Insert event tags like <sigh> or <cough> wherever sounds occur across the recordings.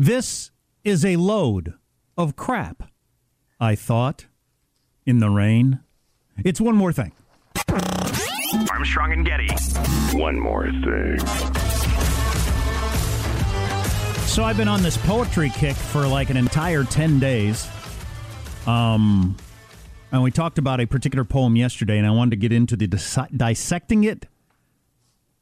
This is a load of crap, I thought, in the rain. It's one more thing. Armstrong and Getty. One more thing. So I've been on this poetry kick for like an entire 10 days. Um, and we talked about a particular poem yesterday, and I wanted to get into the dis- dissecting it,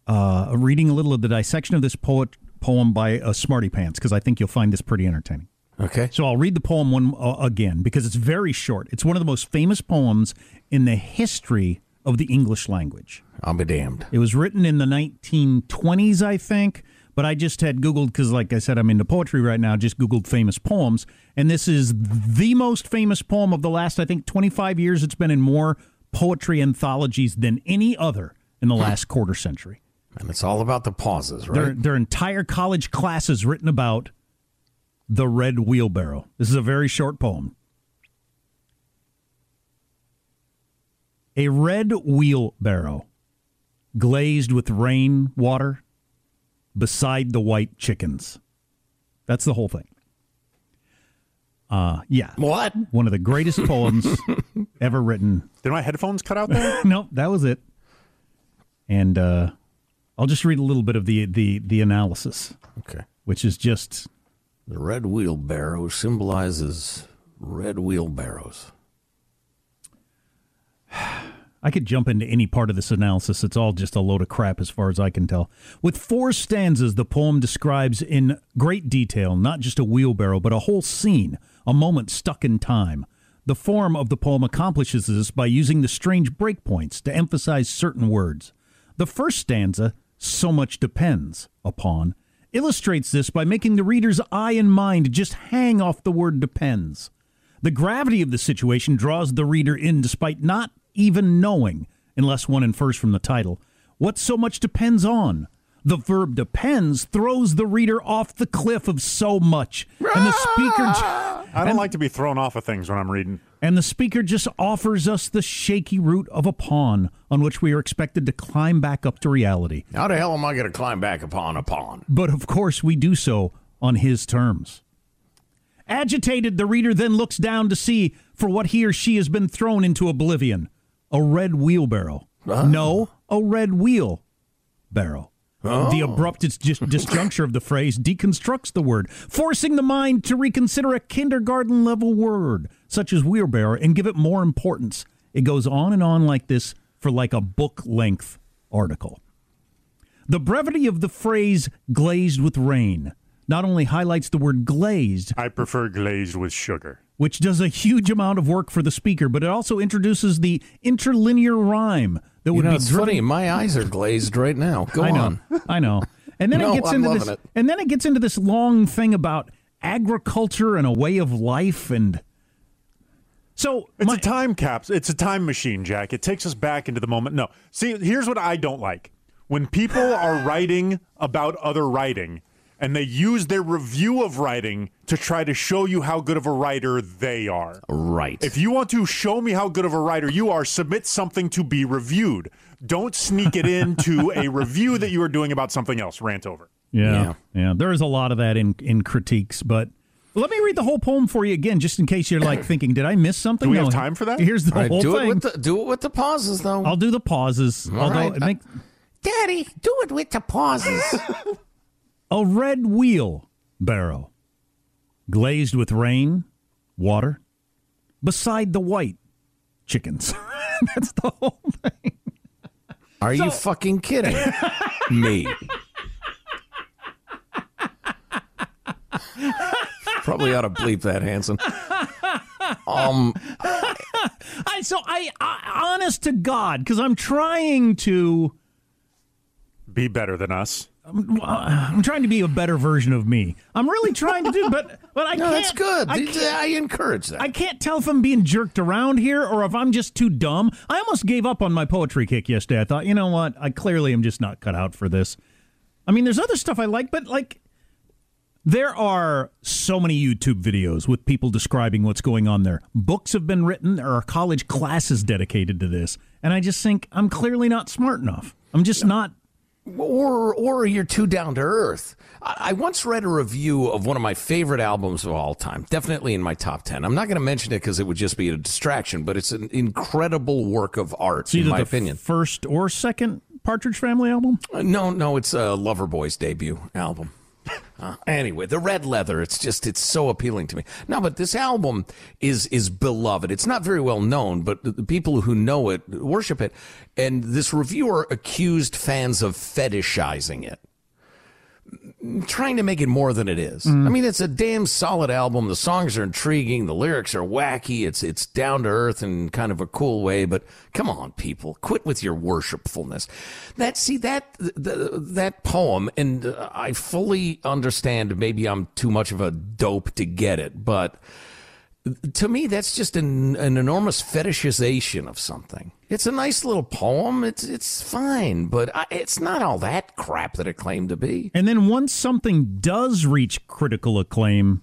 uh, reading a little of the dissection of this poet poem by a Smarty Pants because I think you'll find this pretty entertaining. Okay. So I'll read the poem one uh, again because it's very short. It's one of the most famous poems in the history of the English language. I'll be damned. It was written in the 1920s, I think, but I just had Googled because, like I said, I'm into poetry right now, just Googled famous poems. And this is the most famous poem of the last, I think, 25 years. It's been in more poetry anthologies than any other in the last quarter century. And it's all about the pauses, right? Their, their entire college class is written about the red wheelbarrow. This is a very short poem. A red wheelbarrow glazed with rain water beside the white chickens. That's the whole thing. Uh, yeah. What? One of the greatest <laughs> poems ever written. Did my headphones cut out there? <laughs> no, that was it. And uh, I'll just read a little bit of the, the, the analysis. Okay. Which is just. The red wheelbarrow symbolizes red wheelbarrows. I could jump into any part of this analysis. It's all just a load of crap as far as I can tell. With four stanzas, the poem describes in great detail not just a wheelbarrow, but a whole scene, a moment stuck in time. The form of the poem accomplishes this by using the strange breakpoints to emphasize certain words. The first stanza, so much depends upon, illustrates this by making the reader's eye and mind just hang off the word depends. The gravity of the situation draws the reader in despite not even knowing, unless one infers from the title, what so much depends on. The verb depends throws the reader off the cliff of so much. And the speaker. I don't and, like to be thrown off of things when I'm reading. And the speaker just offers us the shaky root of a pawn on which we are expected to climb back up to reality. How the hell am I going to climb back upon a pawn? But of course, we do so on his terms. Agitated, the reader then looks down to see for what he or she has been thrown into oblivion a red wheelbarrow. Uh-huh. No, a red wheel barrow. Oh. The abrupt dis- <laughs> disjuncture of the phrase deconstructs the word, forcing the mind to reconsider a kindergarten level word, such as wheelbarrow, and give it more importance. It goes on and on like this for like a book length article. The brevity of the phrase glazed with rain not only highlights the word glazed, I prefer glazed with sugar. which does a huge amount of work for the speaker, but it also introduces the interlinear rhyme that You know, be it's driven- funny. My eyes are glazed right now. Go I know, on. I know. And then <laughs> No, it gets I'm into this, it. and then it gets into this long thing about agriculture and a way of life, and so It's my- a time capsule. It's a time machine, Jack. It takes us back into the moment. No. See, here's what I don't like. When people are writing about other writing and they use their review of writing to try to show you how good of a writer they are. Right. If you want to show me how good of a writer you are, submit something to be reviewed. Don't sneak it into a <laughs> review that you are doing about something else. Rant over. Yeah, yeah. There is a lot of that in in critiques, but let me read the whole poem for you again, just in case you're like <clears throat> thinking, did I miss something? Do we No, have time for that? Here's the All right, whole do thing. it with the do it with the pauses though. I'll do the pauses. All although right. it make, Daddy, do it with the pauses. <laughs> a red wheel barrow, glazed with rain, water, beside the white chickens. <laughs> That's the whole thing. Are you fucking kidding me? Probably ought to bleep that, Hanson. Um, I so I, I honest to God, because I'm trying to. Be better than us. I'm trying to be a better version of me. I'm really trying to do, but but I <laughs> no, can't. that's good. I I, encourage that. I can't tell if I'm being jerked around here or if I'm just too dumb. I almost gave up on my poetry kick yesterday. I thought, you know what? I clearly am just not cut out for this. I mean, there's other stuff I like, but like, there are so many YouTube videos with people describing what's going on there. Books have been written. There are college classes dedicated to this, and I just think I'm clearly not smart enough. I'm just not. Or or you're too down to earth. I, I once read a review of one of my favorite albums of all time, definitely in my top ten. I'm not going to mention it because it would just be a distraction, but it's an incredible work of art, in my the opinion. first or second Partridge Family album. Uh, no, no, it's uh, Loverboy's debut album. Uh, <laughs> anyway, the red leather, it's just, it's so appealing to me. No, but this album is, is beloved. It's not very well known, but the, the people who know it worship it. And this reviewer accused fans of fetishizing it. Trying to make it more than it is. I mean, it's a damn solid album. The songs are intriguing. The lyrics are wacky. It's it's down to earth in kind of a cool way. But come on, people, quit with your worshipfulness. That see that the, that poem, and uh, I fully understand. Maybe I'm too much of a dope to get it, but to me, that's just an, an enormous fetishization of something. It's a nice little poem. It's it's fine, but I, it's not all that crap that it claimed to be. And then once something does reach critical acclaim,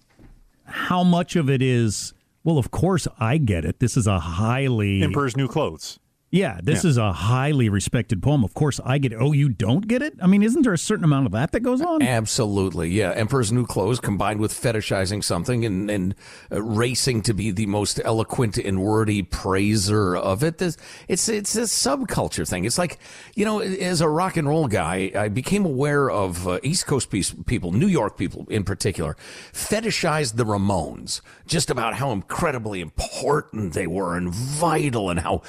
how much of it is, well, of course I get it. This is a highly Emperor's New Clothes. Yeah, this Yeah. is a highly respected poem. Of course I get it. Oh, you don't get it? I mean, isn't there a certain amount of that that goes on? Absolutely, yeah. Emperor's New Clothes combined with fetishizing something and, and uh, racing to be the most eloquent and wordy praiser of it. This- It's it's a subculture thing. It's like you know, as a rock and roll guy, I became aware of uh, East Coast people, New York people in particular, fetishized the Ramones just about how incredibly important they were and vital, and how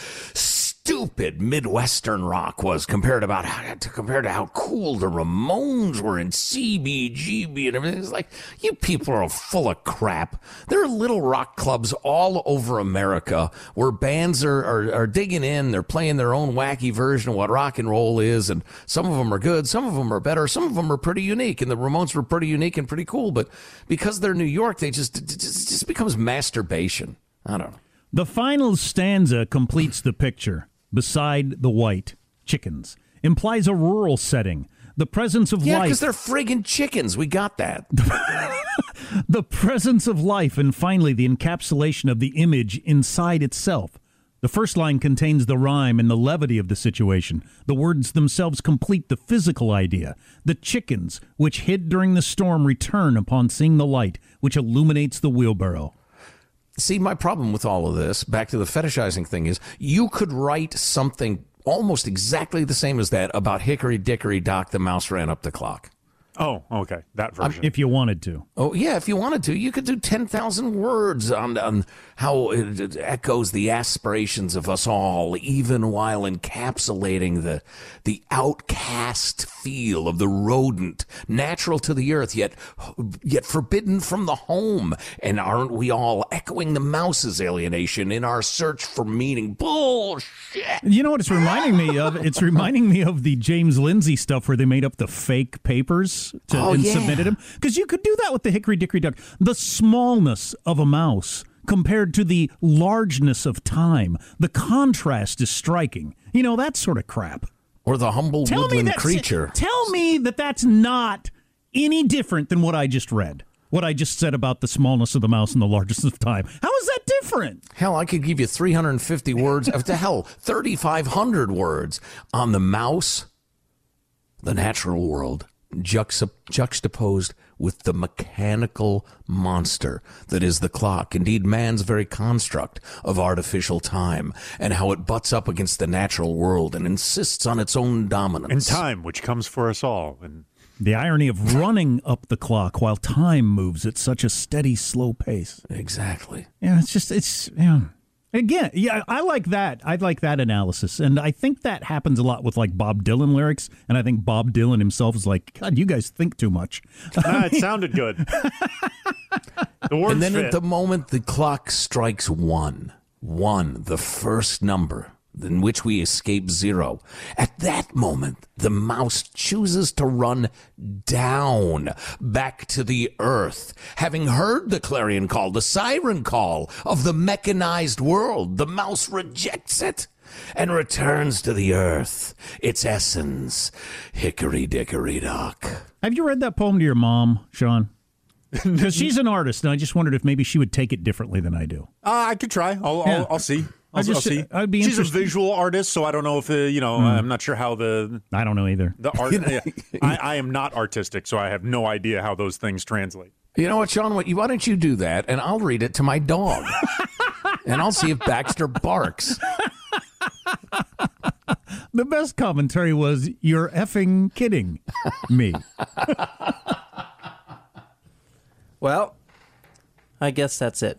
stupid Midwestern rock was compared about to compared to how cool the Ramones were and CBGB and everything. It's like you people are full of crap. There are little rock clubs all over America where bands are, are, are digging in. They're playing their own wacky version of what rock and roll is, and some of them are good, some of them are better, some of them are pretty unique. And the Ramones were pretty unique and pretty cool, but because they're New York, they just it just, just becomes masturbation. I don't know. The final stanza completes the picture. Beside the white chickens implies a rural setting. The presence of Yeah, life. because they're friggin' chickens. We got that. <laughs> the presence of life, and finally the encapsulation of the image inside itself. The first line contains the rhyme and the levity of the situation. The words themselves complete the physical idea. The chickens, which hid during the storm, return upon seeing the light, which illuminates the wheelbarrow. See, my problem with all of this, back to the fetishizing thing, is you could write something almost exactly the same as that about Hickory Dickory Dock, the mouse ran up the clock. Oh, okay, that um, version. If you wanted to. Oh yeah, if you wanted to, you could do ten thousand words on on how it, it echoes the aspirations of us all, even while encapsulating the the outcast feel of the rodent, natural to the earth, yet yet forbidden from the home. And aren't we all echoing the mouse's alienation in our search for meaning? Bullshit. You know what it's reminding me of? It's reminding me of the James Lindsay stuff where they made up the fake papers to, Oh, and yeah. submitted them. Because you could do that with the Hickory Dickory Dock. The smallness of a mouse compared to the largeness of time. The contrast is striking. You know, that sort of crap. Or the humble Tell me woodland that creature. Tell me that that's not any different than what I just read. What I just said about the smallness of the mouse and the largest of time. How is that different? Hell, I could give you 350 words. Of the hell, 3,500 words on the mouse, the natural world, juxta- juxtaposed with the mechanical monster that is the clock. Indeed, man's very construct of artificial time, and how it butts up against the natural world and insists on its own dominance. and time, which comes for us all. And The irony of running up the clock while time moves at such a steady, slow pace. Exactly. Yeah, it's just it's yeah. Again, yeah, I like that. I like that analysis, and I think that happens a lot with like Bob Dylan lyrics. And I think Bob Dylan himself is like, God, you guys think too much. <laughs> ah, it sounded good. <laughs> the words And then fit. at the moment the clock strikes one, one, the first number in which we escape zero, at that moment the mouse chooses to run down back to the earth. Having heard the clarion call, the siren call of the mechanized world, the mouse rejects it. And returns to the earth, its essence, hickory dickory dock. Have you read that poem to your mom, Sean? Because <laughs> she's an artist, and I just wondered if maybe she would take it differently than I do. Uh, I could try. I'll, Yeah. I'll, I'll see. I'll, I just- I'll see. I'd be She's a visual artist, so I don't know if uh, you know. I'm not sure how the I don't know either. the art. yeah. I, I am not artistic, so I have no idea how those things translate. You know what, Sean? What, why don't you do that, and I'll read it to my dog, <laughs> and I'll see if Baxter barks. <laughs> The best commentary was, "You're effing kidding me." <laughs> Well, I guess that's it.